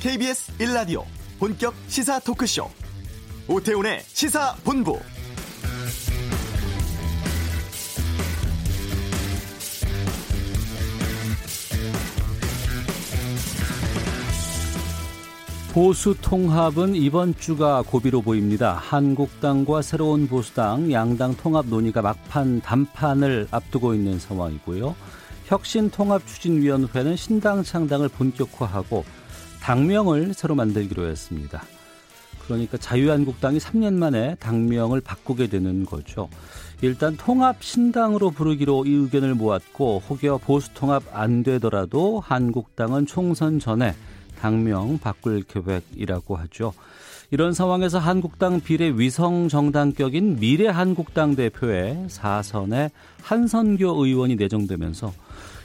KBS 1라디오 본격 시사 토크쇼 오태훈의 시사본부 보수 통합은 이번 주가 고비로 보입니다. 한국당과 새로운 보수당, 양당 통합 논의가 막판 단판을 앞두고 있는 상황이고요. 혁신통합추진위원회는 신당 창당을 본격화하고 당명을 새로 만들기로 했습니다. 그러니까 자유한국당이 3년 만에 당명을 바꾸게 되는 거죠. 일단 통합 신당으로 부르기로 이 의견을 모았고 혹여 보수 통합 안 되더라도 한국당은 총선 전에 당명 바꿀 계획이라고 하죠. 이런 상황에서 한국당 비례 위성 정당격인 미래 한국당 대표의 사선에 한선교 의원이 내정되면서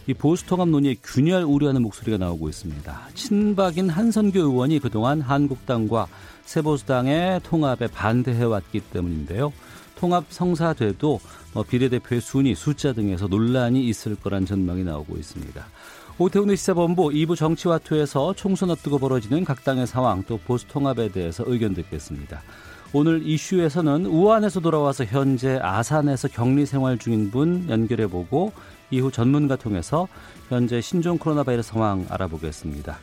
이 보수 통합 논의에 균열 우려하는 목소리가 나오고 있습니다. 친박인 한선교 의원이 그동안 한국당과 새보수당의 통합에 반대해 왔기 때문인데요. 통합 성사돼도 뭐 비례대표의 순위, 숫자 등에서 논란이 있을 거란 전망이 나오고 있습니다. 오태훈의 시사본부 2부 정치와투에서 총선 앞두고 벌어지는 각 당의 상황 또 보수 통합에 대해서 의견 듣겠습니다. 오늘 이슈에서는 우한에서 돌아와서 현재 아산에서 격리 생활 중인 분 연결해보고 이후 전문가 통해서 현재 신종 코로나 바이러스 상황 알아보겠습니다.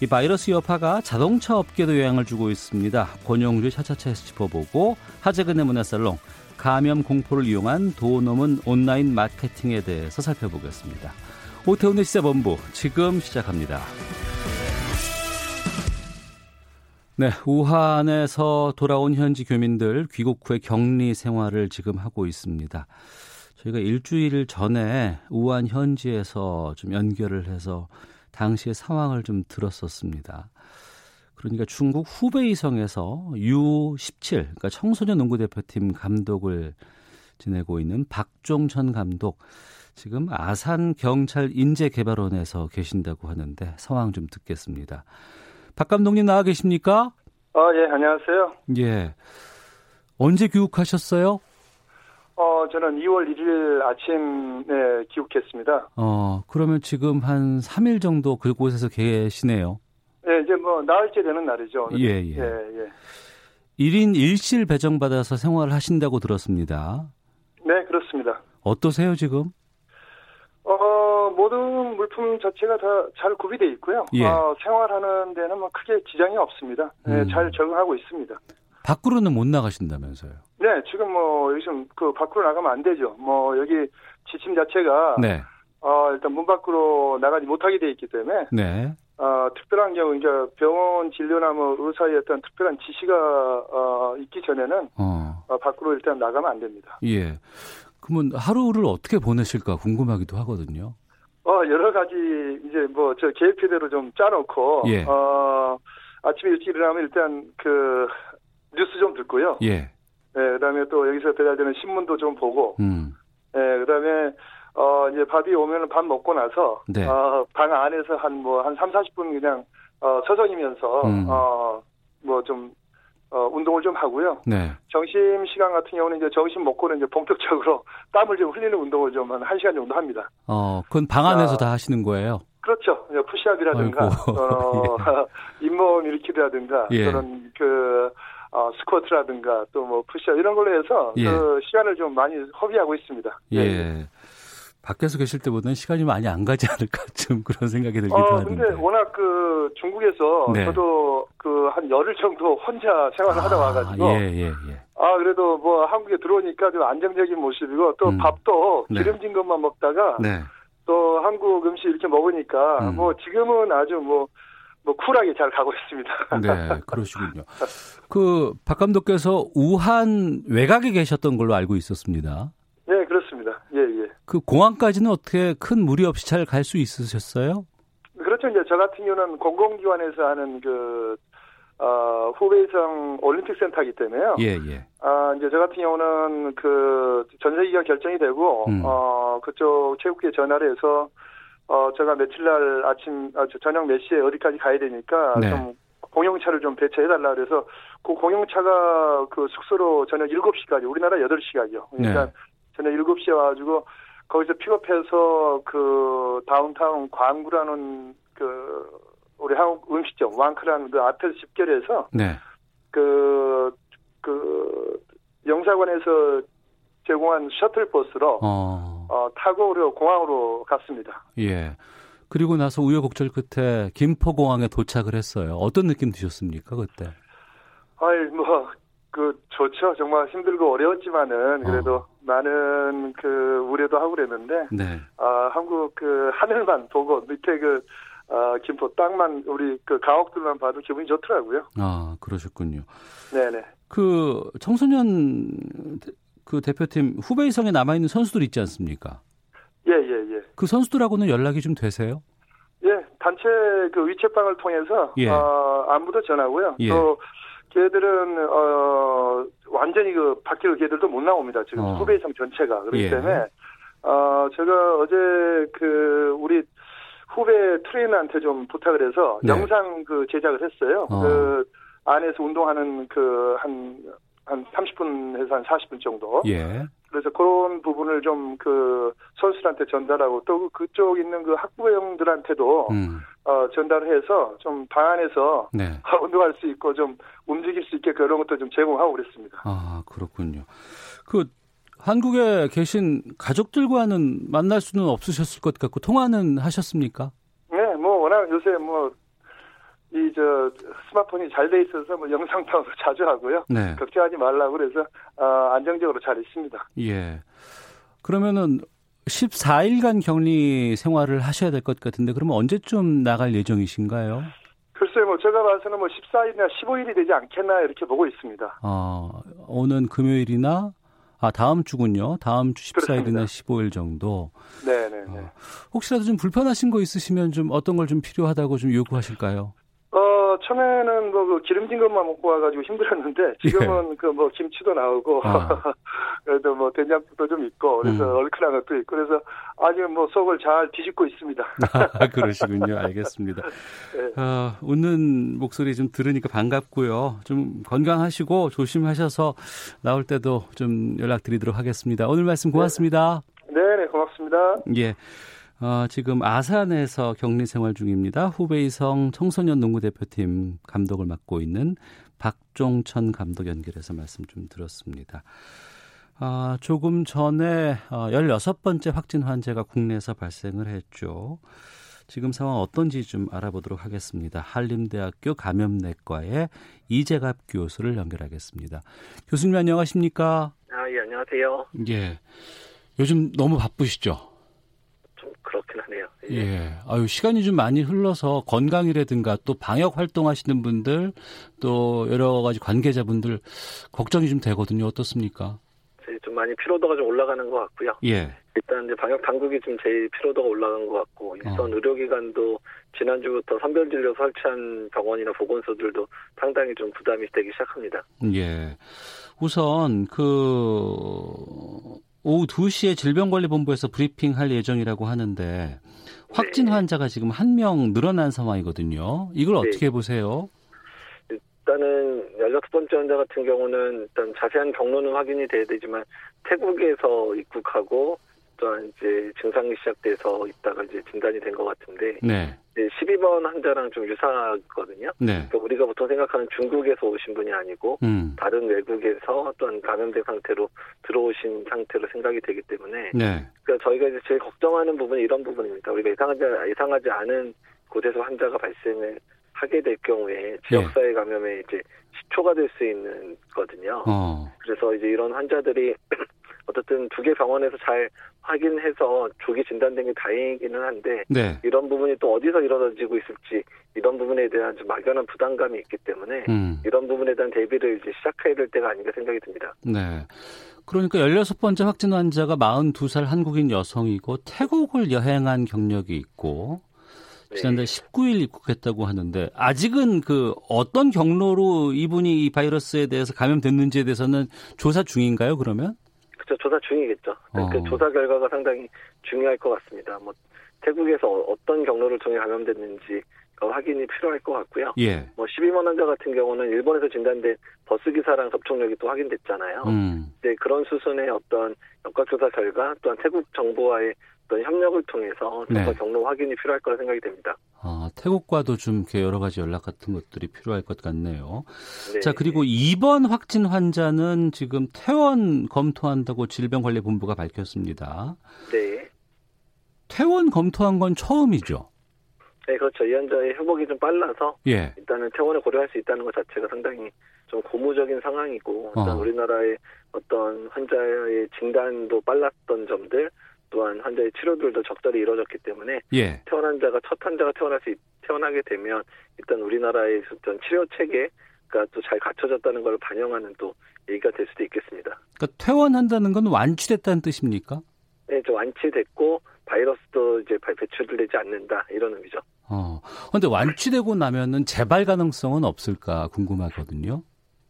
이 바이러스 여파가 자동차 업계도 영향을 주고 있습니다. 권용주 차차차에서 짚어보고 하재근의 문화살롱 감염 공포를 이용한 도넘은 온라인 마케팅에 대해서 살펴보겠습니다. 오태훈의 시사본부 지금 시작합니다. 네, 우한에서 돌아온 현지 교민들 귀국 후에 격리 생활을 지금 하고 있습니다. 저희가 일주일 전에 우한 현지에서 좀 연결을 해서 당시의 상황을 좀 들었었습니다. 그러니까 중국 후베이성에서 U17, 그러니까 청소년 농구 대표팀 감독을 지내고 있는 박종천 감독, 지금 아산 경찰 인재 개발원에서 계신다고 하는데 상황 좀 듣겠습니다. 박 감독님 나와 계십니까? 아, 예, 안녕하세요. 예. 언제 귀국하셨어요? 어, 저는 2월 1일 아침에 귀국했습니다. 어, 그러면 지금 한 3일 정도 그곳에서 계시네요. 예, 이제 뭐 나흘째 되는 날이죠. 예, 예. 예, 예. 1인 1실 배정받아서 생활을 하신다고 들었습니다. 네, 그렇습니다. 어떠세요, 지금? 어, 모든 물품 자체가 다 잘 구비되어 있고요. 예. 어, 생활하는 데는 뭐 크게 지장이 없습니다. 네, 음. 잘 적응하고 있습니다. 밖으로는 못 나가신다면서요? 네, 지금 뭐 요즘 그 밖으로 나가면 안 되죠. 뭐 여기 지침 자체가 네. 어, 일단 문 밖으로 나가지 못하게 돼 있기 때문에 네. 어, 특별한 경우 이제 병원 진료나 뭐 의사의 어떤 특별한 지시가 어, 있기 전에는 어. 어, 밖으로 일단 나가면 안 됩니다. 예. 그러면 하루를 어떻게 보내실까 궁금하기도 하거든요. 어, 여러 가지 이제 뭐 저 계획표대로 좀 짜놓고 예. 어, 아침에 일찍 일어나면 일단 그 뉴스 좀 듣고요. 예. 예, 그다음에 또 여기서 배달되는 신문도 좀 보고, 음. 예, 그다음에 어 이제 밥이 오면은 밥 먹고 나서 네. 어방 안에서 한 뭐한 뭐, 3, 40분 그냥 어 서성이면서 음. 어뭐좀 어, 운동을 좀 하고요. 네. 점심 시간 같은 경우는 이제 점심 먹고는 이제 본격적으로 땀을 좀 흘리는 운동을 좀 한 1시간 정도 합니다. 어, 그건 방 안에서 아, 다 하시는 거예요? 그렇죠. 푸시업이라든가, 어, 예. 잇몸 일으키라든가, 예. 그런 그, 어, 스쿼트라든가 또 뭐 푸시업 이런 걸로 해서 예. 그 시간을 좀 많이 허비하고 있습니다. 예. 예. 밖에서 계실 때보다는 시간이 많이 안 가지 않을까 좀 그런 생각이 들기도 어, 하는데. 근데 워낙 그 중국에서 네. 저도 그 한 열흘 정도 혼자 생활을 아, 하다 와가지고. 예, 예, 예. 아, 그래도 뭐 한국에 들어오니까 좀 안정적인 모습이고 또 음. 밥도 네. 기름진 네. 것만 먹다가 네. 또 한국 음식 이렇게 먹으니까 음. 뭐 지금은 아주 뭐 뭐 쿨하게 잘 가고 있습니다. 네, 그러시군요. 그 박 감독께서 우한 외곽에 계셨던 걸로 알고 있었습니다. 네, 그렇습니다. 예, 예. 그 공항까지는 어떻게 큰 무리 없이 잘 갈 수 있으셨어요? 그렇죠. 이제 저 같은 경우는 공공기관에서 하는 그 어, 후베이성 올림픽 센터이기 때문에요. 예, 예. 아, 이제 저 같은 경우는 그 전세기가 결정이 되고, 음. 어, 그쪽 체육회 전화를 해서 어, 제가 며칠 날 아침, 아, 저녁 몇 시에 어디까지 가야 되니까 네. 좀 공용차를 좀 배치해달라 그래서 그 공용차가 그 숙소로 저녁 7시까지, 우리나라 8시까지요. 그러니까 네. 저녁 7시에 와가지고 거기서 픽업해서 그 다운타운 광구라는 그 우리 한국 음식점 왕크라는 그 앞에서 집결해서 네. 그, 그, 영사관에서 제공한 셔틀 버스로 어. 어 타고 우리 공항으로 갔습니다. 예. 그리고 나서 우여곡절 끝에 김포공항에 도착을 했어요. 어떤 느낌 드셨습니까 그때? 아이 뭐 그 좋죠. 정말 힘들고 어려웠지만은 그래도 어. 많은 그 우려도 하고 그랬는데 네. 아 한국 그 하늘만 보고 밑에 그 아, 김포 땅만 우리 그 가옥들만 봐도 기분이 좋더라고요. 아 그러셨군요. 네네. 그 청소년 그 대표팀 후배 이성에 남아 있는 선수들 있지 않습니까? 예예예. 예, 예. 그 선수들하고는 연락이 좀 되세요? 예, 단체 그 위챗방을 통해서 예. 어, 안부도 전하고요. 예. 또 걔들은 어 완전히 그 밖으로 걔들도 못 나옵니다. 지금 어. 후배 이상 전체가 그렇기 예. 때문에 어 제가 어제 그 우리 후배 트레이너한테 좀 부탁을 해서 네. 영상 그 제작을 했어요. 어. 그 안에서 운동하는 그 한 한 30분에서 한 40분 정도. 예. 그래서 그런 부분을 좀 그 선수들한테 전달하고 또 그쪽 있는 그 학부형들한테도 음. 어, 전달을 해서 좀 방 안에서 네. 운동할 수 있고 좀 움직일 수 있게 그런 것도 좀 제공하고 그랬습니다. 아 그렇군요. 그 한국에 계신 가족들과는 만날 수는 없으셨을 것 같고 통화는 하셨습니까? 네, 뭐 워낙 요새 뭐 이 저 스마트폰이 잘 돼 있어서 뭐 영상 통화도 자주 하고요. 네. 걱정하지 말라고 그래서 어, 안정적으로 잘 있습니다. 예. 그러면은 14일간 격리 생활을 하셔야 될 것 같은데 그러면 언제쯤 나갈 예정이신가요? 글쎄요, 뭐 제가 봐서는 뭐 14일이나 15일이 되지 않겠나 이렇게 보고 있습니다. 아, 오는 금요일이나 아, 다음 주군요. 다음 주 14일이나 15일 정도. 네, 네, 네. 어, 혹시라도 좀 불편하신 거 있으시면 좀 어떤 걸 좀 필요하다고 좀 요구하실까요? 어, 처음에는 뭐 그 기름진 것만 먹고 와가지고 힘들었는데 지금은 예. 그뭐 김치도 나오고 아. 그래도 뭐 된장국도 좀 있고 그래서 음. 얼큰한 것도 있고 그래서 아직 뭐 속을 잘 뒤집고 있습니다. 아, 그러시군요. 알겠습니다. 네. 어, 웃는 목소리 좀 들으니까 반갑고요. 좀 건강하시고 조심하셔서 나올 때도 좀 연락드리도록 하겠습니다. 오늘 말씀 고맙습니다. 네, 네 고맙습니다. 예. 어, 지금 아산에서 격리 생활 중입니다. 후베이성 청소년 농구 대표팀 감독을 맡고 있는 박종천 감독 연결해서 말씀 좀 들었습니다. 아, 조금 전에 어, 16번째 확진 환자가 국내에서 발생을 했죠. 지금 상황 어떤지 좀 알아보도록 하겠습니다. 한림대학교 감염내과의 이재갑 교수를 연결하겠습니다. 교수님 안녕하십니까? 아, 예, 안녕하세요. 예. 요즘 너무 바쁘시죠? 그렇긴 하네요. 예. 예. 아유, 시간이 좀 많이 흘러서 건강이라든가 또 방역 활동하시는 분들 또 여러 가지 관계자분들 걱정이 좀 되거든요. 어떻습니까? 좀 많이 피로도가 좀 올라가는 것 같고요. 예. 일단 이제 방역 당국이 좀 제일 피로도가 올라간 것 같고 일선 어. 의료기관도 지난주부터 선별 진료 설치한 병원이나 보건소들도 상당히 좀 부담이 되기 시작합니다. 예. 우선 그 오후 2시에 질병관리본부에서 브리핑할 예정이라고 하는데 확진 네. 환자가 지금 한 명 늘어난 상황이거든요. 이걸 네. 어떻게 보세요? 일단은 16번째 환자 같은 경우는 일단 자세한 경로는 확인이 돼야 되지만 태국에서 입국하고 또한 이제 증상이 시작돼서 있다가 이제 진단이 된 것 같은데 네. 12번 환자랑 좀 유사하거든요. 네. 그러니까 우리가 보통 생각하는 중국에서 오신 분이 아니고 음. 다른 외국에서 또한 감염된 상태로 들어오신 상태로 생각이 되기 때문에 네. 그러니까 저희가 이제 제일 걱정하는 부분이 이런 부분입니다. 우리가 예상하지 예상하지 않은 곳에서 환자가 발생을 하게 될 경우에 지역사회 예. 감염에 이제 시초가 될 수 있는 거든요. 어. 그래서 이제 이런 환자들이 어쨌든 두 개 병원에서 잘 확인해서 조기 진단된 게 다행이기는 한데 네. 이런 부분이 또 어디서 이루어지고 있을지 이런 부분에 대한 좀 막연한 부담감이 있기 때문에 음. 이런 부분에 대한 대비를 이제 시작해야 될 때가 아닌가 생각이 듭니다. 네. 그러니까 16번째 확진 환자가 42살 한국인 여성이고 태국을 여행한 경력이 있고 지난달 19일 입국했다고 하는데 아직은 그 어떤 경로로 이분이 이 바이러스에 대해서 감염됐는지에 대해서는 조사 중인가요? 그러면? 그렇죠. 조사 중이겠죠. 그 어. 그 조사 결과가 상당히 중요할 것 같습니다. 뭐 태국에서 어떤 경로를 통해 감염됐는지 확인이 필요할 것 같고요. 예. 뭐 12만 환자 같은 경우는 일본에서 진단된 버스 기사랑 접촉력이 또 확인됐잖아요. 음. 네, 그런 수순의 어떤 역학조사 결과 또한 태국 정부와의 어떤 협력을 통해서 네. 경로 확인이 필요할 거라 생각이 됩니다. 아, 태국과도 좀 여러 가지 연락 같은 것들이 필요할 것 같네요. 네. 자, 그리고 2번 확진 환자는 지금 퇴원 검토한다고 질병관리본부가 밝혔습니다. 네. 퇴원 검토한 건 처음이죠? 네, 그렇죠. 이 환자의 회복이 좀 빨라서 예. 일단은 퇴원을 고려할 수 있다는 것 자체가 상당히 좀 고무적인 상황이고 일단 어. 우리나라의 어떤 환자의 진단도 빨랐던 점들 또한 환자의 치료들도 적절히 이루어졌기 때문에 예. 퇴원 환자가 첫 환자가 태어날 수 태어나게 되면 일단 우리나라의 어떤 치료 체계가 또 잘 갖춰졌다는 걸 반영하는 또 얘기가 될 수도 있겠습니다. 그러니까 퇴원한다는 건 완치됐다는 뜻입니까? 네, 좀 완치됐고 바이러스도 이제 배출되지 않는다 이런 의미죠. 어, 근데 완치되고 나면은 재발 가능성은 없을까 궁금하거든요.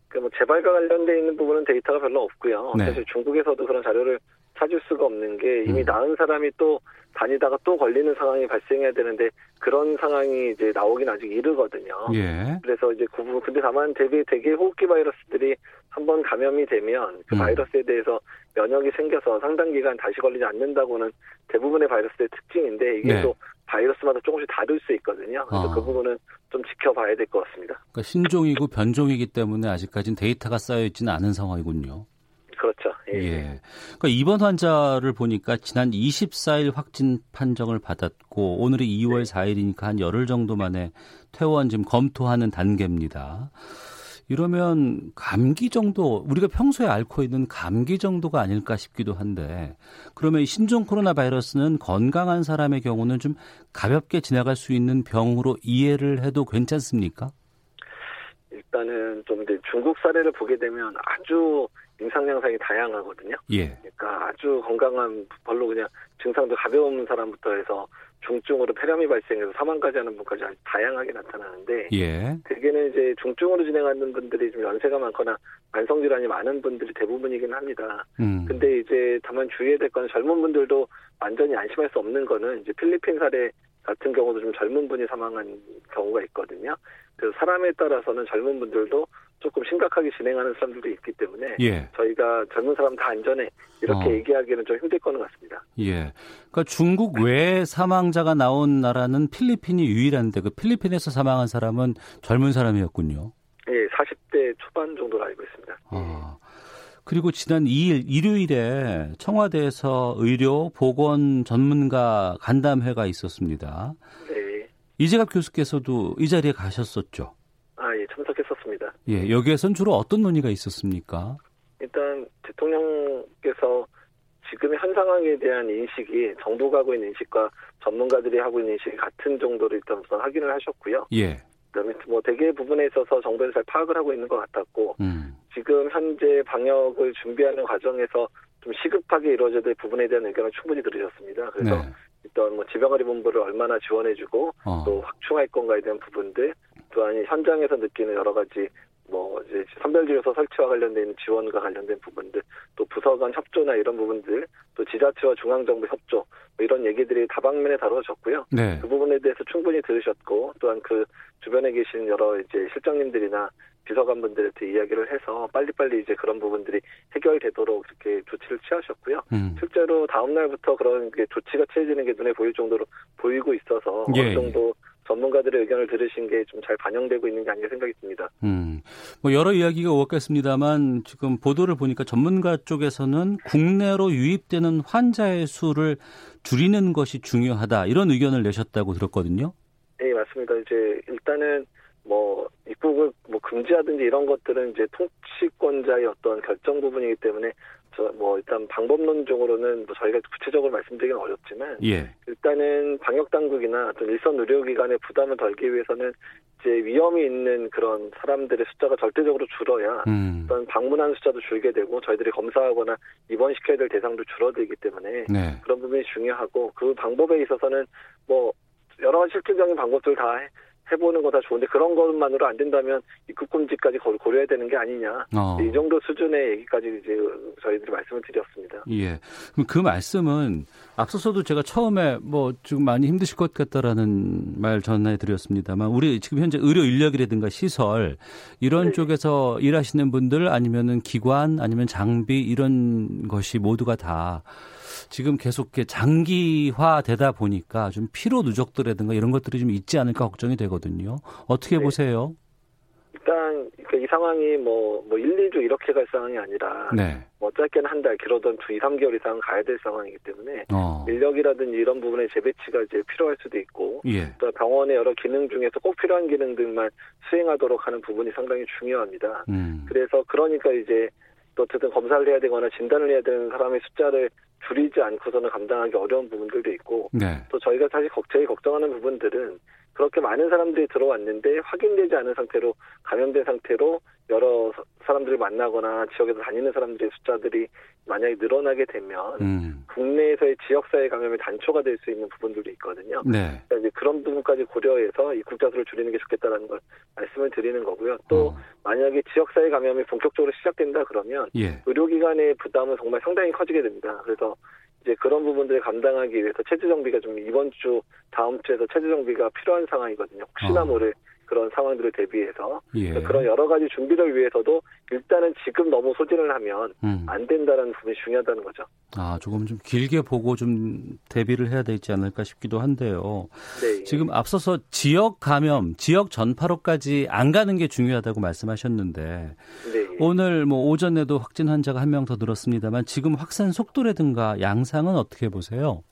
그뭐 재발과 관련돼 있는 부분은 데이터가 별로 없고요. 네. 사실 중국에서도 그런 자료를 찾을 수가 없는 게 이미 음. 나은 사람이 또 다니다가 또 걸리는 상황이 발생해야 되는데 그런 상황이 이제 나오긴 아직 이르거든요. 예. 그래서 이제 그 부분 근데 다만 되게 되게 호흡기 바이러스들이 한번 감염이 되면 그 음. 바이러스에 대해서 면역이 생겨서 상당 기간 다시 걸리지 않는다고는 대부분의 바이러스의 특징인데 이게 네. 또 바이러스마다 조금씩 다를 수 있거든요. 그래서 아. 그 부분은 좀 지켜봐야 될 것 같습니다. 그러니까 신종이고 변종이기 때문에 아직까지는 데이터가 쌓여 있지는 않은 상황이군요. 그렇죠. 예. 예. 그러니까 입원 환자를 보니까 지난 24일 확진 판정을 받았고 오늘이 2월 네. 4일이니까 한 열흘 정도 만에 퇴원 지금 검토하는 단계입니다. 이러면 감기 정도 우리가 평소에 앓고 있는 감기 정도가 아닐까 싶기도 한데 그러면 신종 코로나 바이러스는 건강한 사람의 경우는 좀 가볍게 지나갈 수 있는 병으로 이해를 해도 괜찮습니까? 일단은 좀 이제 중국 사례를 보게 되면 아주 임상 양상이 다양하거든요. 예. 그러니까 아주 건강한 별로 그냥 증상도 가벼운 사람부터 해서 중증으로 폐렴이 발생해서 사망까지 하는 분까지 아주 다양하게 나타나는데 예. 대개는 이제 중증으로 진행하는 분들이 좀 연세가 많거나 만성 질환이 많은 분들이 대부분이긴 합니다. 음. 근데 이제 다만 주의해야 될 건 젊은 분들도 완전히 안심할 수 없는 거는 이제 필리핀 사례 같은 경우도 좀 젊은 분이 사망한 경우가 있거든요. 그래서 사람에 따라서는 젊은 분들도 조금 심각하게 진행하는 사람들도 있기 때문에 예. 저희가 젊은 사람 다 안전해 이렇게 어. 얘기하기는 좀 힘들 거는 같습니다. 예. 그러니까 중국 외 사망자가 나온 나라는 필리핀이 유일한데 그 필리핀에서 사망한 사람은 젊은 사람이었군요. 예, 40대 초반 정도로 알고 있습니다. 아. 그리고 지난 2일 일요일에 청와대에서 의료 보건 전문가 간담회가 있었습니다. 네. 이재갑 교수께서도 이 자리에 가셨었죠. 아, 예, 참석했었습니다. 예, 여기에선 주로 어떤 논의가 있었습니까? 일단 대통령께서 지금의 현 상황에 대한 인식이 정부가 하고 있는 인식과 전문가들이 하고 있는 인식이 같은 정도로 일단 우선 확인을 하셨고요. 예. 그다음에 뭐 대개 부분에 있어서 정부에서 잘 파악을 하고 있는 것 같았고 음. 지금 현재 방역을 준비하는 과정에서 좀 시급하게 이루어져야 될 부분에 대한 의견을 충분히 들으셨습니다. 그래서 네. 일단 뭐 지병관리본부를 얼마나 지원해주고 어. 또 확충할 건가에 대한 부분들 또한 현장에서 느끼는 여러 가지 뭐 이제 선별진료소 설치와 관련된 지원과 관련된 부분들 또 부서 간 협조나 이런 부분들 또 지자체와 중앙정부 협조 뭐 이런 얘기들이 다방면에 다뤄졌고요. 네. 그 부분에 대해서 충분히 들으셨고 또한 그 주변에 계신 여러 이제 실장님들이나 비서관분들한테 이야기를 해서 빨리빨리 이제 그런 부분들이 해결되도록 이렇게 조치를 취하셨고요. 음. 실제로 다음 날부터 그런 게 조치가 취해지는 게 눈에 보일 정도로 보이고 있어서 예, 어느 예. 정도 예. 전문가들의 의견을 들으신 게 좀 잘 반영되고 있는 게 아닌가 생각이 듭니다. 음, 뭐 여러 이야기가 오갔겠습니다만 지금 보도를 보니까 전문가 쪽에서는 국내로 유입되는 환자의 수를 줄이는 것이 중요하다 이런 의견을 내셨다고 들었거든요. 네, 맞습니다. 이제 일단은 뭐 입국을 뭐 금지하든지 이런 것들은 이제 통치권자의 어떤 결정 부분이기 때문에 뭐 일단 방법론적으로는 뭐 저희가 구체적으로 말씀드리기는 어렵지만 예. 일단은 방역 당국이나 어떤 일선 의료기관의 부담을 덜기 위해서는 이제 위험이 있는 그런 사람들의 숫자가 절대적으로 줄어야 음. 어떤 방문하는 숫자도 줄게 되고 저희들이 검사하거나 입원시켜야 될 대상도 줄어들기 때문에 네. 그런 부분이 중요하고 그 방법에 있어서는 뭐 여러 가지 실질적인 방법들 다 해보는 거다 좋은데 그런 것만으로 안 된다면 입국 금지까지 고려해야 되는 게 아니냐 어. 이 정도 수준의 얘기까지 이제 저희들이 말씀을 드렸습니다. 예. 그럼 그 말씀은 앞서서도 제가 처음에 뭐 지금 많이 힘드실 것 같다라는 말 전해드렸습니다만 우리 지금 현재 의료 인력이라든가 시설 이런 네. 쪽에서 일하시는 분들 아니면은 기관 아니면 장비 이런 것이 모두가 다 지금 계속 장기화되다 보니까 좀 피로 누적들이라든가 이런 것들이 좀 있지 않을까 걱정이 되거든요. 어떻게 네. 보세요? 일단 이 상황이 뭐, 뭐 1, 2주 이렇게 갈 상황이 아니라 네. 뭐 짧게는 한 달, 길어던 두, 2, 3개월 이상 가야 될 상황이기 때문에 어. 인력이라든지 이런 부분의 재배치가 이제 필요할 수도 있고 예. 또 병원의 여러 기능 중에서 꼭 필요한 기능들만 수행하도록 하는 부분이 상당히 중요합니다. 음. 그래서 그러니까 이제 또 어쨌든 검사를 해야 되거나 진단을 해야 되는 사람의 숫자를 줄이지 않고서는 감당하기 어려운 부분들도 있고 네. 또 저희가 사실 제일 걱정하는 부분들은 그렇게 많은 사람들이 들어왔는데 확인되지 않은 상태로 감염된 상태로 여러 사람들을 만나거나 지역에서 다니는 사람들의 숫자들이 만약에 늘어나게 되면 음. 국내에서의 지역사회 감염이 단초가 될 수 있는 부분들도 있거든요. 네. 그러니까 이제 그런 부분까지 고려해서 입국자 수를 줄이는 게 좋겠다라는 걸 말씀을 드리는 거고요. 또 어. 만약에 지역사회 감염이 본격적으로 시작된다 그러면 예. 의료기관의 부담은 정말 상당히 커지게 됩니다. 그래서 이제 그런 부분들을 감당하기 위해서 체제 정비가 좀 이번 주 다음 주에서 체제 정비가 필요한 상황이거든요. 혹시나 어. 모를 그런 상황들을 대비해서 예. 그런 여러 가지 준비를 위해서도 일단은 지금 너무 소진을 하면 음. 안 된다는 부분이 중요하다는 거죠. 아 조금 좀 길게 보고 좀 대비를 해야 되지 않을까 싶기도 한데요. 네. 지금 앞서서 지역 감염, 지역 전파로까지 안 가는 게 중요하다고 말씀하셨는데 네. 오늘 뭐 오전에도 확진 환자가 한 명 더 늘었습니다만 지금 확산 속도라든가 양상은 어떻게 보세요?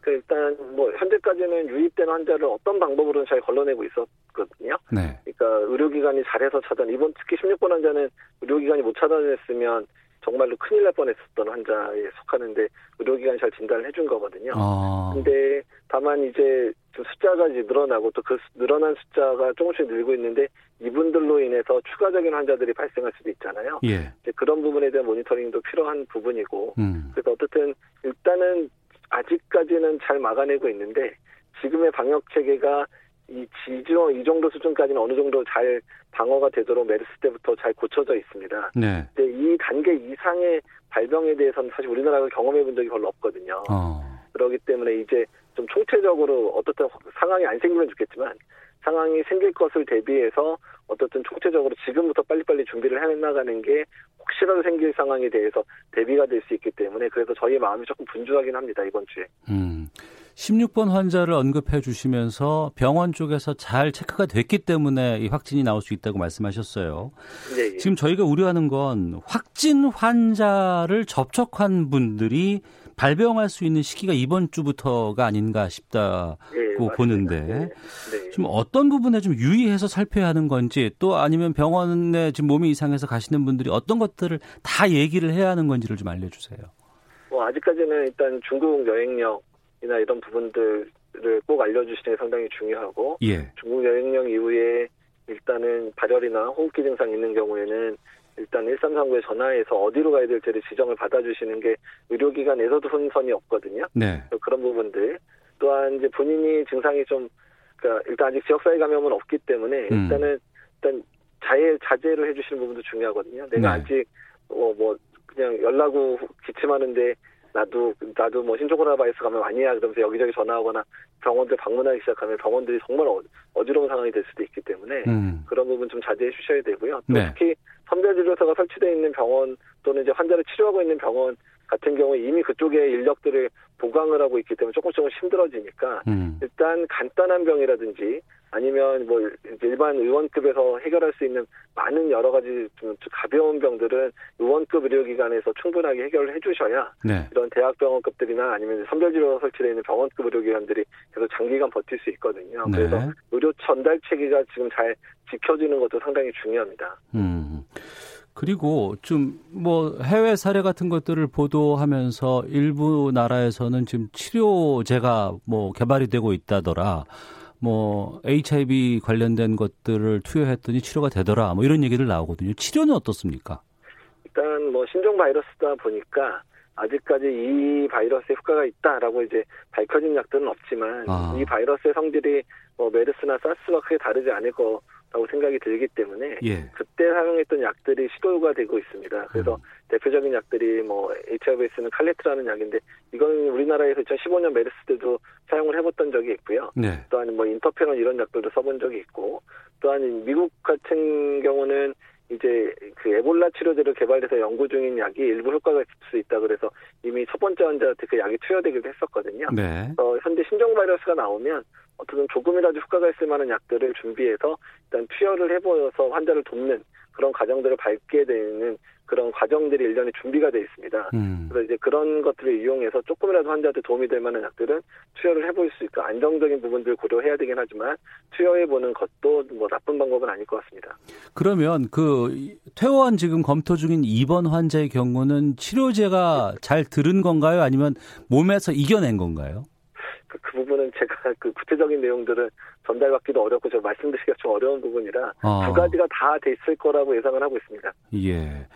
그 일단 뭐 현재까지는 유입된 환자를 어떤 방법으로는 잘 걸러내고 있었거든요. 네. 그러니까 의료기관이 잘해서 차단. 이번 특히 16번 환자는 의료기관이 못 차단했으면 정말로 큰일 날 뻔했었던 환자에 속하는데 의료기관이 잘 진단을 해준 거거든요. 아. 근데 다만 이제 좀 숫자가 이제 늘어나고 또 그 늘어난 숫자가 조금씩 늘고 있는데 이분들로 인해서 추가적인 환자들이 발생할 수도 있잖아요. 예. 이제 그런 부분에 대한 모니터링도 필요한 부분이고 음. 그래서 어쨌든 일단은 아직까지는 잘 막아내고 있는데 지금의 방역 체계가 이 지정 이 정도 수준까지는 어느 정도 잘 방어가 되도록 메르스 때부터 잘 고쳐져 있습니다. 네. 근데 이 단계 이상의 발병에 대해서는 사실 우리나라가 경험해 본 적이 별로 없거든요. 어. 그렇기 때문에 이제 좀 총체적으로 어떻든 상황이 안 생기면 좋겠지만 상황이 생길 것을 대비해서 어떻든 총체적으로 지금부터 빨리빨리 준비를 해 나가는 게 혹시라도 생길 상황에 대해서 대비가 될 수 있기 때문에 그래서 저희 마음이 조금 분주하긴 합니다 이번 주에. 음. 16번 환자를 언급해 주시면서 병원 쪽에서 잘 체크가 됐기 때문에 이 확진이 나올 수 있다고 말씀하셨어요. 네, 예. 지금 저희가 우려하는 건 확진 환자를 접촉한 분들이 발병할 수 있는 시기가 이번 주부터가 아닌가 싶다고 네, 보는데 네. 네. 좀 어떤 부분에 좀 유의해서 살펴야 하는 건지 또 아니면 병원에 지금 몸이 이상해서 가시는 분들이 어떤 것들을 다 얘기를 해야 하는 건지를 좀 알려주세요. 뭐 아직까지는 일단 중국 여행력 이나 이런 부분들을 꼭 알려주시는 게 상당히 중요하고 예. 중국 여행력 이후에 일단은 발열이나 호흡기 증상 있는 경우에는 일단 1339에 전화해서 어디로 가야 될지를 지정을 받아주시는 게 의료기관에서도 손선이 없거든요. 네. 그런 부분들. 또한 이제 본인이 증상이 좀, 그러니까 일단 아직 지역사회 감염은 없기 때문에 음. 일단은 일단 자해, 자제를 해주시는 부분도 중요하거든요. 내가 네. 아직, 어, 뭐, 그냥 연락 후 기침하는데 나도 나도 뭐 신초코로나 바이러스 가면 아니야 그러면서 여기저기 전화하거나 병원들 방문하기 시작하면 병원들이 정말 어, 지러운 상황이 될 수도 있기 때문에 음. 그런 부분 좀 자제해 주셔야 되고요. 또 네. 특히 선별진료소가 설치되어 있는 병원 또는 이제 환자를 치료하고 있는 병원 같은 경우에 이미 그쪽에 인력들을 보강을 하고 있기 때문에 조금 조금 힘들어지니까 음. 일단 간단한 병이라든지 아니면 뭐 일반 의원급에서 해결할 수 있는 많은 여러 가지 좀 가벼운 병들은 의원급 의료기관에서 충분하게 해결을 해주셔야 네. 이런 대학병원급들이나 아니면 선별진료 설치되어 있는 병원급 의료기관들이 계속 장기간 버틸 수 있거든요. 네. 그래서 의료 전달 체계가 지금 잘 지켜지는 것도 상당히 중요합니다. 음. 그리고 좀 뭐 해외 사례 같은 것들을 보도하면서 일부 나라에서는 지금 치료제가 뭐 개발이 되고 있다더라. 뭐 HIV 관련된 것들을 투여했더니 치료가 되더라. 뭐 이런 얘기들 나오거든요. 치료는 어떻습니까? 일단 뭐 신종 바이러스다 보니까 아직까지 이 바이러스에 효과가 있다라고 이제 밝혀진 약들은 없지만 아. 이 바이러스의 성질이 뭐 메르스나 사스와 크게 다르지 않을 거 라고 생각이 들기 때문에 예. 그때 사용했던 약들이 시도가 되고 있습니다. 그래서 음. 대표적인 약들이 뭐 HIV에스는 칼레트라는 약인데 이건 우리나라에서 2015년 메르스 때도 사용을 해봤던 적이 있고요. 네. 또한 뭐 인터페론 이런 약들도 써본 적이 있고 또한 미국 같은 경우는 이제 그 에볼라 치료제로 개발돼서 연구 중인 약이 일부 효과가 있을 수 있다 그래서 이미 첫 번째 환자한테 그 약이 투여되기도 했었거든요. 네. 어, 현재 신종 바이러스가 나오면 어떤 조금이라도 효과가 있을 만한 약들을 준비해서 일단 투여를 해보여서 환자를 돕는 그런 과정들을 밟게 되는 그런 과정들이 일련의 준비가 되어 있습니다. 음. 그래서 이제 그런 것들을 이용해서 조금이라도 환자한테 도움이 될 만한 약들은 투여를 해볼 수 있고 안정적인 부분들 고려해야 되긴 하지만 투여해보는 것도 뭐 나쁜 방법은 아닐 것 같습니다. 그러면 그 퇴원 지금 검토 중인 입원 환자의 경우는 치료제가 잘 들은 건가요? 아니면 몸에서 이겨낸 건가요? 그, 그 부분은 제가 그 구체적인 내용들은 전달받기도 어렵고 저 말씀드리기가 좀 어려운 부분이라 아. 두 가지가 다 됐을 거라고 예상을 하고 있습니다. 예.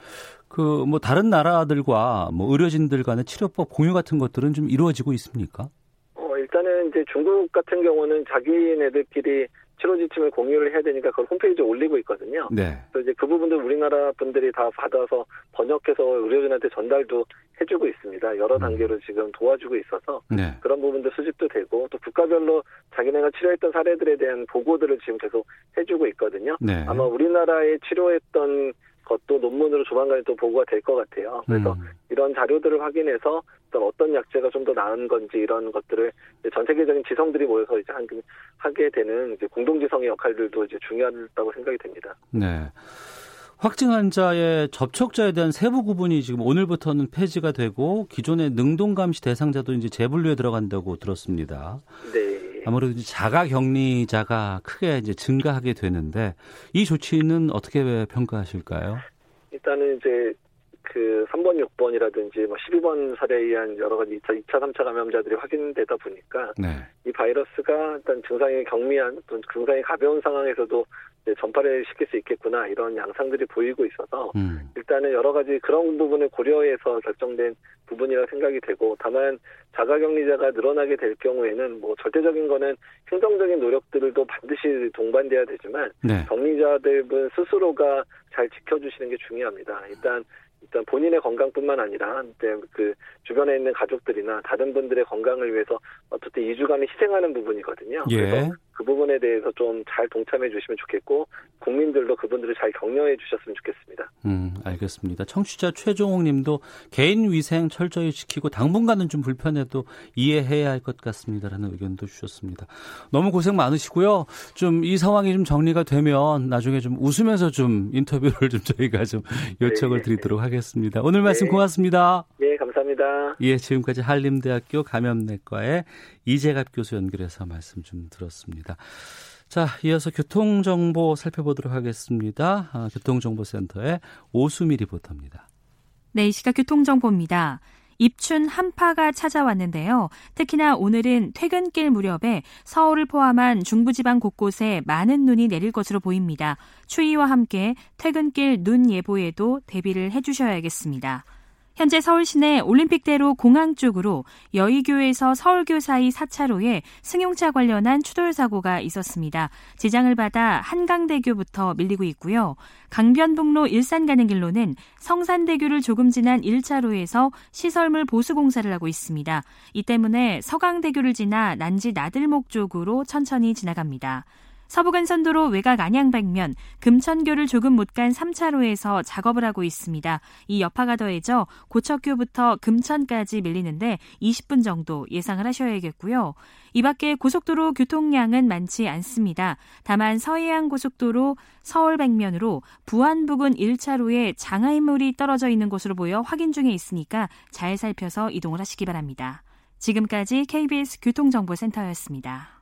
그 뭐 다른 나라들과 뭐 의료진들 간의 치료법 공유 같은 것들은 좀 이루어지고 있습니까? 어 일단은 이제 중국 같은 경우는 자기네들끼리 치료 지침을 공유를 해야 되니까 그걸 홈페이지에 올리고 있거든요. 네. 그래서 이제 그 부분도 우리나라 분들이 다 받아서 번역해서 의료진한테 전달도 해주고 있습니다. 여러 음. 단계로 지금 도와주고 있어서 네. 그런 부분도 수집도 되고 또 국가별로 자기네가 치료했던 사례들에 대한 보고들을 지금 계속 해주고 있거든요. 네. 아마 우리나라에 치료했던 것도 논문으로 조만간에 또 보고가 될 것 같아요. 그래서 음. 이런 자료들을 확인해서 어떤 약제가 좀 더 나은 건지 이런 것들을 전 세계적인 지성들이 모여서 이제 하게 되는 공동지성의 역할들도 이제 중요하다고 생각이 됩니다. 네. 확진 환자의 접촉자에 대한 세부 구분이 지금 오늘부터는 폐지가 되고 기존의 능동 감시 대상자도 이제 재분류에 들어간다고 들었습니다. 네. 아무래도 자가 격리자가 크게 이제 증가하게 되는데 이 조치는 어떻게 평가하실까요? 일단은 이제 그 3번, 6번이라든지 뭐 12번 사례에 의한 여러 가지 2차, 2차, 3차 감염자들이 확인되다 보니까 네. 이 바이러스가 일단 증상이 경미한 또 증상이 가벼운 상황에서도 전파를 시킬 수 있겠구나 이런 양상들이 보이고 있어서 음. 일단은 여러 가지 그런 부분을 고려해서 결정된 부분이라 생각이 되고 다만 자가격리자가 늘어나게 될 경우에는 뭐 절대적인 거는 행정적인 노력들도 반드시 동반돼야 되지만 네. 격리자들은 스스로가 잘 지켜주시는 게 중요합니다. 일단 일단 본인의 건강뿐만 아니라 그 주변에 있는 가족들이나 다른 분들의 건강을 위해서 어쨌든 2주간을 희생하는 부분이거든요. 예. 그래서 그 부분에 대해서 좀 잘 동참해 주시면 좋겠고 국민들도 그분들을 잘 격려해 주셨으면 좋겠습니다. 음, 알겠습니다. 청취자 최종욱 님도 개인 위생 철저히 지키고 당분간은 좀 불편해도 이해해야 할 것 같습니다라는 의견도 주셨습니다. 너무 고생 많으시고요. 좀 이 상황이 좀 정리가 되면 나중에 좀 웃으면서 좀 인터뷰를 좀 저희가 좀 요청을 네. 드리도록 하겠습니다. 오늘 말씀 네. 고맙습니다. 네, 감사합니다. 예, 지금까지 한림대학교 감염내과의 이재갑 교수 연결해서 말씀 좀 들었습니다. 자, 이어서 교통정보 살펴보도록 하겠습니다. 아, 교통정보센터의 오수미 리포터입니다. 네, 이 시각 교통정보입니다. 입춘 한파가 찾아왔는데요. 특히나 오늘은 퇴근길 무렵에 서울을 포함한 중부지방 곳곳에 많은 눈이 내릴 것으로 보입니다. 추위와 함께 퇴근길 눈 예보에도 대비를 해주셔야겠습니다. 현재 서울 시내 올림픽대로 공항 쪽으로 여의교에서 서울교 사이 4차로에 승용차 관련한 추돌 사고가 있었습니다. 지장을 받아 한강대교부터 밀리고 있고요. 강변북로 일산 가는 길로는 성산대교를 조금 지난 1차로에서 시설물 보수 공사를 하고 있습니다. 이 때문에 서강대교를 지나 난지 나들목 쪽으로 천천히 지나갑니다. 서부간선도로 외곽 안양 방면 금천교를 조금 못 간 3차로에서 작업을 하고 있습니다. 이 여파가 더해져 고척교부터 금천까지 밀리는데 20분 정도 예상을 하셔야겠고요. 이 밖에 고속도로 교통량은 많지 않습니다. 다만 서해안 고속도로 서울 방면으로 부안 부근 1차로에 장애물이 떨어져 있는 곳으로 보여 확인 중에 있으니까 잘 살펴서 이동을 하시기 바랍니다. 지금까지 KBS 교통정보센터였습니다.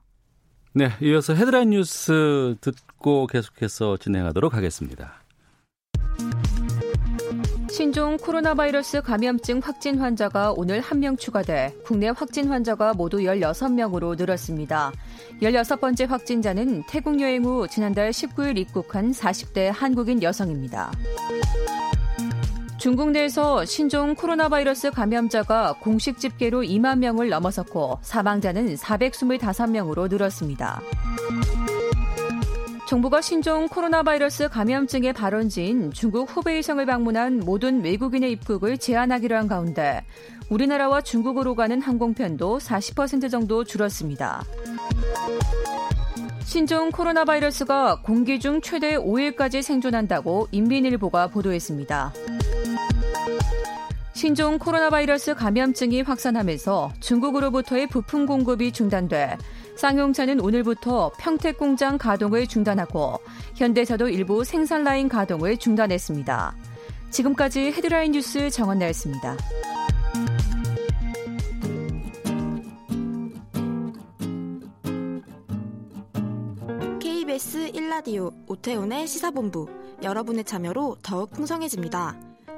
네, 이어서 헤드라인 뉴스 듣고 계속해서 진행하도록 하겠습니다. 신종 코로나 바이러스 감염증 확진 환자가 오늘 한 명 추가돼 국내 확진 환자가 모두 16명으로 늘었습니다. 16번째 확진자는 태국 여행 후 지난달 19일 입국한 40대 한국인 여성입니다. 중국 내에서 신종 코로나 바이러스 감염자가 공식 집계로 2만 명을 넘어섰고 사망자는 425명으로 늘었습니다. 정부가 신종 코로나 바이러스 감염증의 발원지인 중국 후베이성을 방문한 모든 외국인의 입국을 제한하기로 한 가운데 우리나라와 중국으로 가는 항공편도 40% 정도 줄었습니다. 신종 코로나 바이러스가 공기 중 최대 5일까지 생존한다고 인민일보가 보도했습니다. 신종 코로나 바이러스 감염증이 확산하면서 중국으로부터의 부품 공급이 중단돼 쌍용차는 오늘부터 평택 공장 가동을 중단하고 현대차도 일부 생산 라인 가동을 중단했습니다. 지금까지 헤드라인 뉴스 정원나였습니다. KBS 1라디오 오태훈의 시사본부 여러분의 참여로 더욱 풍성해집니다.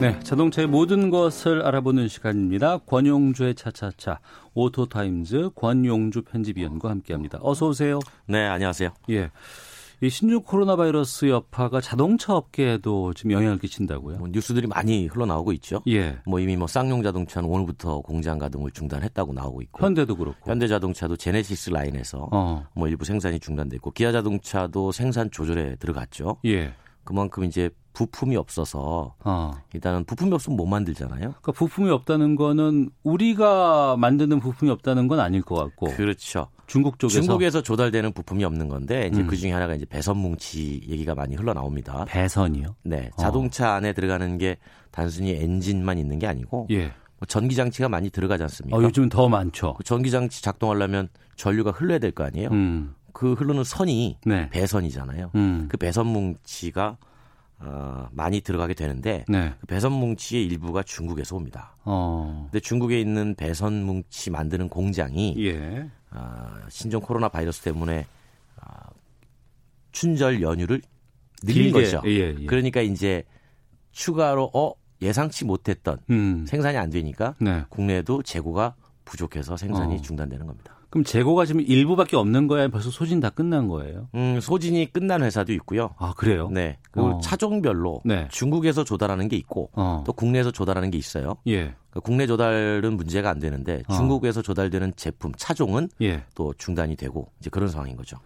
네, 자동차의 모든 것을 알아보는 시간입니다. 권용주의 차차차 오토타임즈 권용주 편집위원과 함께합니다. 어서 오세요. 네, 안녕하세요. 예. 이 신종 코로나 바이러스 여파가 자동차 업계에도 지금 영향을 끼친다고요? 뭐 뉴스들이 많이 흘러나오고 있죠. 예. 뭐 이미 뭐 쌍용 자동차는 오늘부터 공장 가동을 중단했다고 나오고 있고. 현대도 그렇고. 현대 자동차도 제네시스 라인에서 어. 뭐 일부 생산이 중단됐고 기아 자동차도 생산 조절에 들어갔죠. 예. 그만큼 이제 부품이 없어서 어. 일단은 부품이 없으면 못 만들잖아요. 그러니까 부품이 없다는 거는 우리가 만드는 부품이 없다는 건 아닐 것 같고. 그렇죠. 중국 쪽에서 중국에서 조달되는 부품이 없는 건데 이제 음. 그 중에 하나가 이제 배선 뭉치 얘기가 많이 흘러나옵니다. 배선이요? 네. 자동차 어. 안에 들어가는 게 단순히 엔진만 있는 게 아니고 예. 뭐 전기 장치가 많이 들어가지 않습니까? 어, 요즘은 더 많죠. 그 전기 장치 작동하려면 전류가 흘러야 될 거 아니에요? 음. 그 흐르는 선이 네. 배선이잖아요. 음. 그 배선 뭉치가 어, 많이 들어가게 되는데 네. 그 배선 뭉치의 일부가 중국에서 옵니다. 어. 근데 중국에 있는 배선 뭉치 만드는 공장이 예. 어, 신종 코로나 바이러스 때문에 어, 춘절 연휴를 늘린 길게, 거죠. 예, 예. 그러니까 이제 추가로 어 예상치 못했던 음. 생산이 안 되니까 네. 국내에도 재고가 부족해서 생산이 어. 중단되는 겁니다. 그럼 재고가 지금 일부밖에 없는 거야? 벌써 소진 다 끝난 거예요? 음, 소진이 끝난 회사도 있고요. 아, 그래요? 네. 그리고 어. 차종별로 네. 중국에서 조달하는 게 있고 어. 또 국내에서 조달하는 게 있어요. 예. 그러니까 국내 조달은 문제가 안 되는데 어. 중국에서 조달되는 제품 차종은 예. 또 중단이 되고 이제 그런 상황인 거죠.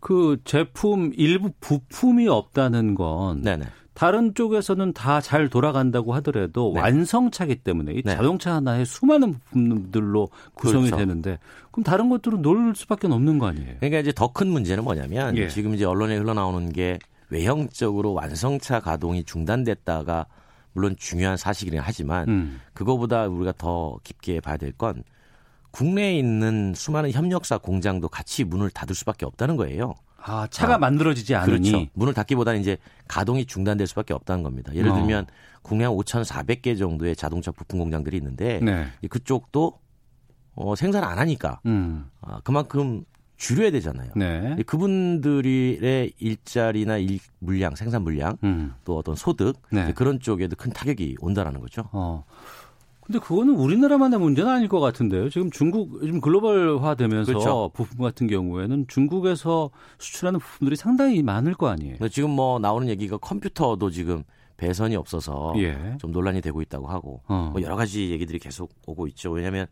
그 제품 일부 부품이 없다는 건 네네. 다른 쪽에서는 다 잘 돌아간다고 하더라도 네. 완성차기 때문에 이 네. 자동차 하나에 수많은 부품들로 구성이 그렇죠. 되는데 그럼 다른 것들은 놀 수밖에 없는 거 아니에요? 그러니까 이제 더 큰 문제는 뭐냐면 예. 지금 이제 언론에 흘러나오는 게 외형적으로 완성차 가동이 중단됐다가 물론 중요한 사실이긴 하지만 음. 그거보다 우리가 더 깊게 봐야 될 건 국내에 있는 수많은 협력사 공장도 같이 문을 닫을 수밖에 없다는 거예요. 아 차가 아, 만들어지지 않으니 그렇죠. 문을 닫기보다는 이제 가동이 중단될 수밖에 없다는 겁니다. 예를 어. 들면 국내 한 5,400개 정도의 자동차 부품 공장들이 있는데 네. 그쪽도 어, 생산 안 하니까 음. 아, 그만큼 줄여야 되잖아요. 네. 그분들의 일자리나 일 물량, 생산 물량, 음. 또 어떤 소득 네. 그런 쪽에도 큰 타격이 온다라는 거죠. 어. 근데 그거는 우리나라만의 문제는 아닐 것 같은데요. 지금 중국 요즘 글로벌화 되면서 그렇죠. 부품 같은 경우에는 중국에서 수출하는 부품들이 상당히 많을 거 아니에요. 지금 뭐 나오는 얘기가 컴퓨터도 지금 배선이 없어서 예. 좀 논란이 되고 있다고 하고 어. 뭐 여러 가지 얘기들이 계속 오고 있죠. 왜냐하면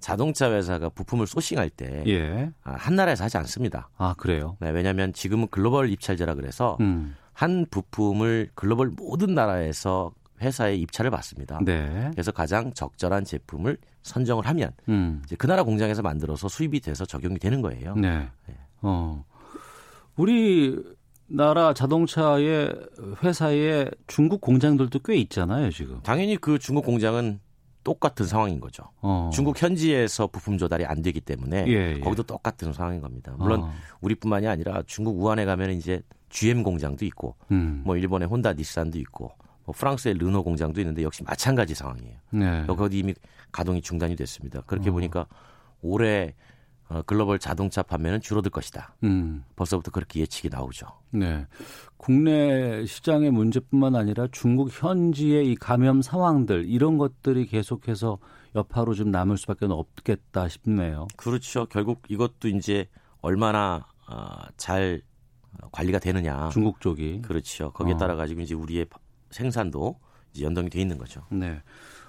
자동차 회사가 부품을 소싱할 때 예. 아, 한 나라에서 하지 않습니다. 아, 그래요? 네, 왜냐하면 지금은 글로벌 입찰제라 그래서 음. 한 부품을 글로벌 모든 나라에서 회사에 입찰을 받습니다. 네. 그래서 가장 적절한 제품을 선정을 하면 음. 이제 그 나라 공장에서 만들어서 수입이 돼서 적용이 되는 거예요. 네. 네. 어. 우리 나라 자동차의 회사에 중국 공장들도 꽤 있잖아요, 지금. 당연히 그 중국 공장은 똑같은 상황인 거죠. 어. 중국 현지에서 부품 조달이 안 되기 때문에 예, 예. 거기도 똑같은 상황인 겁니다. 물론 어. 우리뿐만이 아니라 중국 우한에 가면 이제 GM 공장도 있고 음. 뭐 일본의 혼다 닛산도 있고 뭐 프랑스의 르노 공장도 있는데 역시 마찬가지 상황이에요. 네. 거기 이미 가동이 중단이 됐습니다. 그렇게 어. 보니까 올해 어, 글로벌 자동차 판매는 줄어들 것이다. 음. 벌써부터 그렇게 예측이 나오죠. 네. 국내 시장의 문제뿐만 아니라 중국 현지의 이 감염 상황들 이런 것들이 계속해서 여파로 좀 남을 수밖에 없겠다 싶네요. 그렇죠. 결국 이것도 이제 얼마나 어, 잘 관리가 되느냐. 중국 쪽이. 그렇죠. 거기에 어. 따라 가지고 이제 우리의 생산도 연동이 돼 있는 거죠. 네.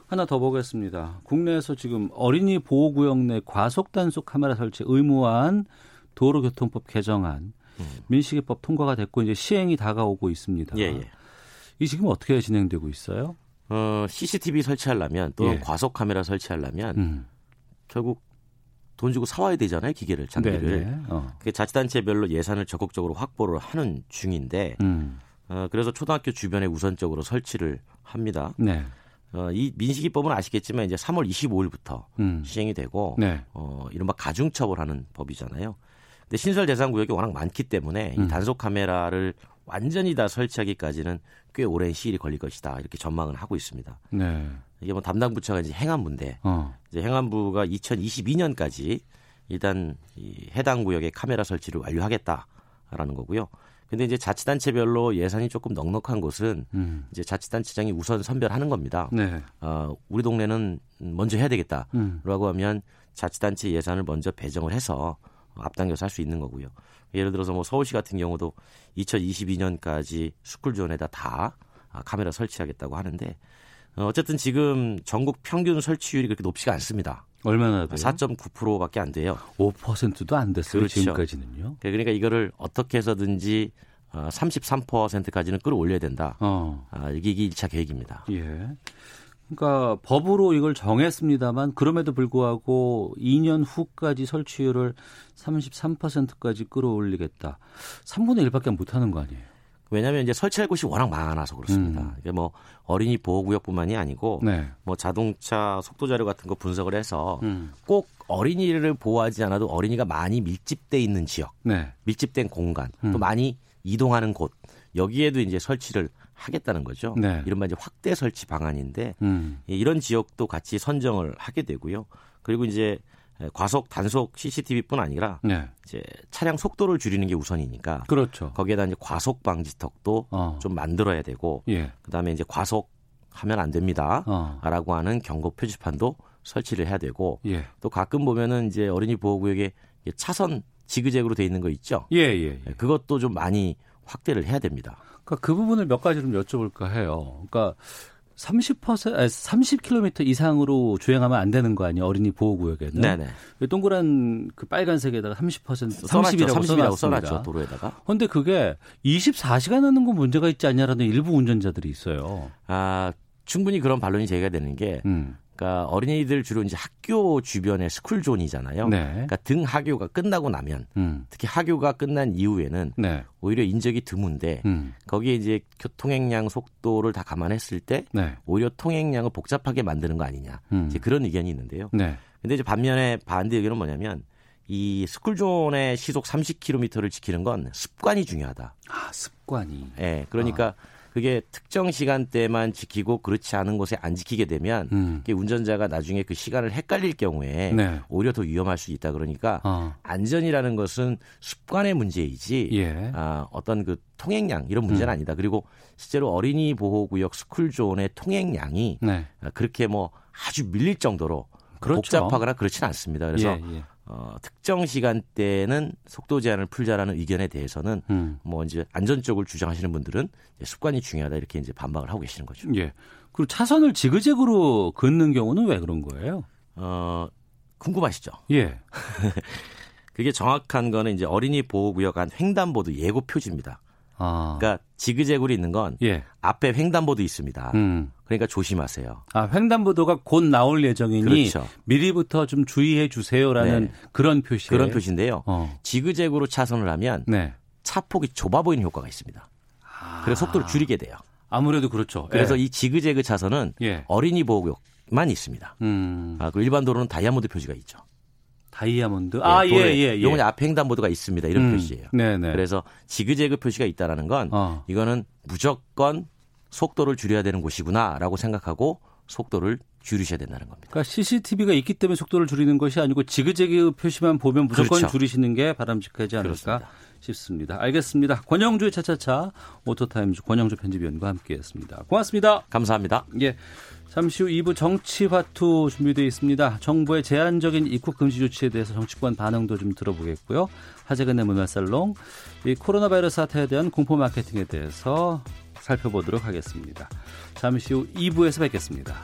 하나 더 보겠습니다. 국내에서 지금 어린이 보호구역 내 과속 단속 카메라 설치 의무화한 도로교통법 개정안 음. 민식이법 통과가 됐고 이제 시행이 다가오고 있습니다. 예, 예. 이 지금 어떻게 진행되고 있어요? 어, CCTV 설치하려면 또 예. 과속 카메라 설치하려면 음. 결국 돈 주고 사와야 되잖아요 기계를 장비를. 네, 네. 어. 자치단체별로 예산을 적극적으로 확보를 하는 중인데 음. 어, 그래서 초등학교 주변에 우선적으로 설치를 합니다. 네. 어, 이 민식이법은 아시겠지만 이제 3월 25일부터 음. 시행이 되고 네. 어, 이른바 가중처벌하는 법이잖아요. 근데 신설 대상 구역이 워낙 많기 때문에 음. 이 단속 카메라를 완전히 다 설치하기까지는 꽤 오랜 시일이 걸릴 것이다 이렇게 전망을 하고 있습니다. 네. 이게 뭐 담당 부처가 이제 행안부인데 어. 이제 행안부가 2022년까지 일단 이 해당 구역에 카메라 설치를 완료하겠다라는 거고요. 근데 이제 자치단체별로 예산이 조금 넉넉한 곳은 음. 이제 자치단체장이 우선 선별하는 겁니다. 네. 어, 우리 동네는 먼저 해야 되겠다라고 음. 하면 자치단체 예산을 먼저 배정을 해서 앞당겨서 할 수 있는 거고요. 예를 들어서 뭐 서울시 같은 경우도 2022년까지 스쿨존에다 다 카메라 설치하겠다고 하는데 어, 어쨌든 지금 전국 평균 설치율이 그렇게 높지가 않습니다. 얼마나 돼요? 4.9%밖에 안 돼요. 5%도 안 됐어요. 그렇죠. 지금까지는요. 그러니까 이거를 어떻게 해서든지 33%까지는 어, 끌어올려야 된다. 어. 아, 이게 1차 계획입니다. 예. 그러니까 법으로 이걸 정했습니다만 그럼에도 불구하고 2년 후까지 설치율을 33%까지 끌어올리겠다. 3분의 1밖에 못 하는 거 아니에요? 왜냐하면 이제 설치할 곳이 워낙 많아서 그렇습니다. 음. 이게 뭐 어린이 보호구역뿐만이 아니고 네. 뭐 자동차 속도 자료 같은 거 분석을 해서 음. 꼭 어린이를 보호하지 않아도 어린이가 많이 밀집돼 있는 지역, 네. 밀집된 공간, 음. 또 많이 이동하는 곳 여기에도 이제 설치를 하겠다는 거죠. 네. 이른바 이제 확대 설치 방안인데 음. 이런 지역도 같이 선정을 하게 되고요. 그리고 이제 과속 단속 CCTV뿐 아니라 네. 이제 차량 속도를 줄이는 게 우선이니까 그렇죠. 거기에다 이제 과속 방지턱도 어. 좀 만들어야 되고 예. 그다음에 이제 과속 하면 안 됩니다라고 어. 하는 경고 표지판도 설치를 해야 되고 예. 또 가끔 보면은 이제 어린이 보호구역에 차선 지그재그로 돼 있는 거 있죠. 예, 예, 예. 그것도 좀 많이 확대를 해야 됩니다. 그러니까 그 부분을 몇 가지 좀 여쭤볼까 해요. 그러니까 30% 아니 30km 이상으로 주행하면 안 되는 거 아니에요? 어린이 보호 구역에는. 네네. 동그란 그 빨간색에다가 30% 30이라고, 30이라고 써놨죠 도로에다가. 그런데 그게 24시간 하는 건 문제가 있지 않냐라는 일부 운전자들이 있어요. 아 충분히 그런 반론이 제기가 되는 게 음. 그러니까 어린이들 주로 이제 학교 주변의 스쿨존이잖아요. 네. 그러니까 등 하교가 끝나고 나면 음. 특히 하교가 끝난 이후에는 네. 오히려 인적이 드문데 음. 거기에 이제 교통행량 속도를 다 감안했을 때 네. 오히려 통행량을 복잡하게 만드는 거 아니냐. 음. 이제 그런 의견이 있는데요. 네. 근데 이제 반면에 반대 의견은 뭐냐면 이 스쿨존의 시속 30km를 지키는 건 습관이 중요하다. 아, 습관이. 예. 네, 그러니까 아. 그게 특정 시간대만 지키고 그렇지 않은 곳에 안 지키게 되면 음. 운전자가 나중에 그 시간을 헷갈릴 경우에 네. 오히려 더 위험할 수 있다 그러니까 어. 안전이라는 것은 습관의 문제이지 예. 아, 어떤 그 통행량 이런 문제는 음. 아니다. 그리고 실제로 어린이 보호구역 스쿨존의 통행량이 네. 그렇게 뭐 아주 밀릴 정도로 그렇죠. 복잡하거나 그렇지는 않습니다. 그래서 예, 예. 어, 특정 시간대는 속도 제한을 풀자라는 의견에 대해서는 음. 뭐 이제 안전 쪽을 주장하시는 분들은 습관이 중요하다 이렇게 이제 반박을 하고 계시는 거죠. 예. 그리고 차선을 지그재그로 긋는 경우는 왜 그런 거예요? 어, 궁금하시죠? 예. 그게 정확한 거는 이제 어린이 보호구역 안 횡단보도 예고 표지입니다. 아. 그러니까 지그재그로 있는 건 예. 앞에 횡단보도 있습니다. 음. 그러니까 조심하세요. 아, 횡단보도가 곧 나올 예정이니 그렇죠. 미리부터 좀 주의해 주세요라는 네. 그런 표시. 그런 표시인데요. 어. 지그재그로 차선을 하면 네. 차 폭이 좁아 보이는 효과가 있습니다. 아. 그래서 속도를 줄이게 돼요. 아무래도 그렇죠. 그래서 예. 이 지그재그 차선은 예. 어린이 보호구역만 있습니다. 음. 아, 그 일반 도로는 다이아몬드 표시가 있죠. 다이아몬드. 예, 아, 예, 예, 예. 요건 앞 횡단보도가 있습니다. 이런 음, 표시예요. 네네. 그래서 지그재그 표시가 있다라는 건 어. 이거는 무조건 속도를 줄여야 되는 곳이구나라고 생각하고 속도를 줄이셔야 된다는 겁니다. 그러니까 CCTV가 있기 때문에 속도를 줄이는 것이 아니고 지그재그 표시만 보면 무조건 그렇죠. 줄이시는 게 바람직하지 않을까 그렇습니다. 싶습니다. 알겠습니다. 권용주의 차차차 오토타임즈 권용주 편집위원과 함께했습니다. 고맙습니다. 감사합니다. 예. 잠시 후 2부 정치화투 준비되어 있습니다. 정부의 제한적인 입국 금지 조치에 대해서 정치권 반응도 좀 들어보겠고요. 하재근의 문화살롱, 이 코로나 바이러스 사태에 대한 공포 마케팅에 대해서 살펴보도록 하겠습니다. 잠시 후 2부에서 뵙겠습니다.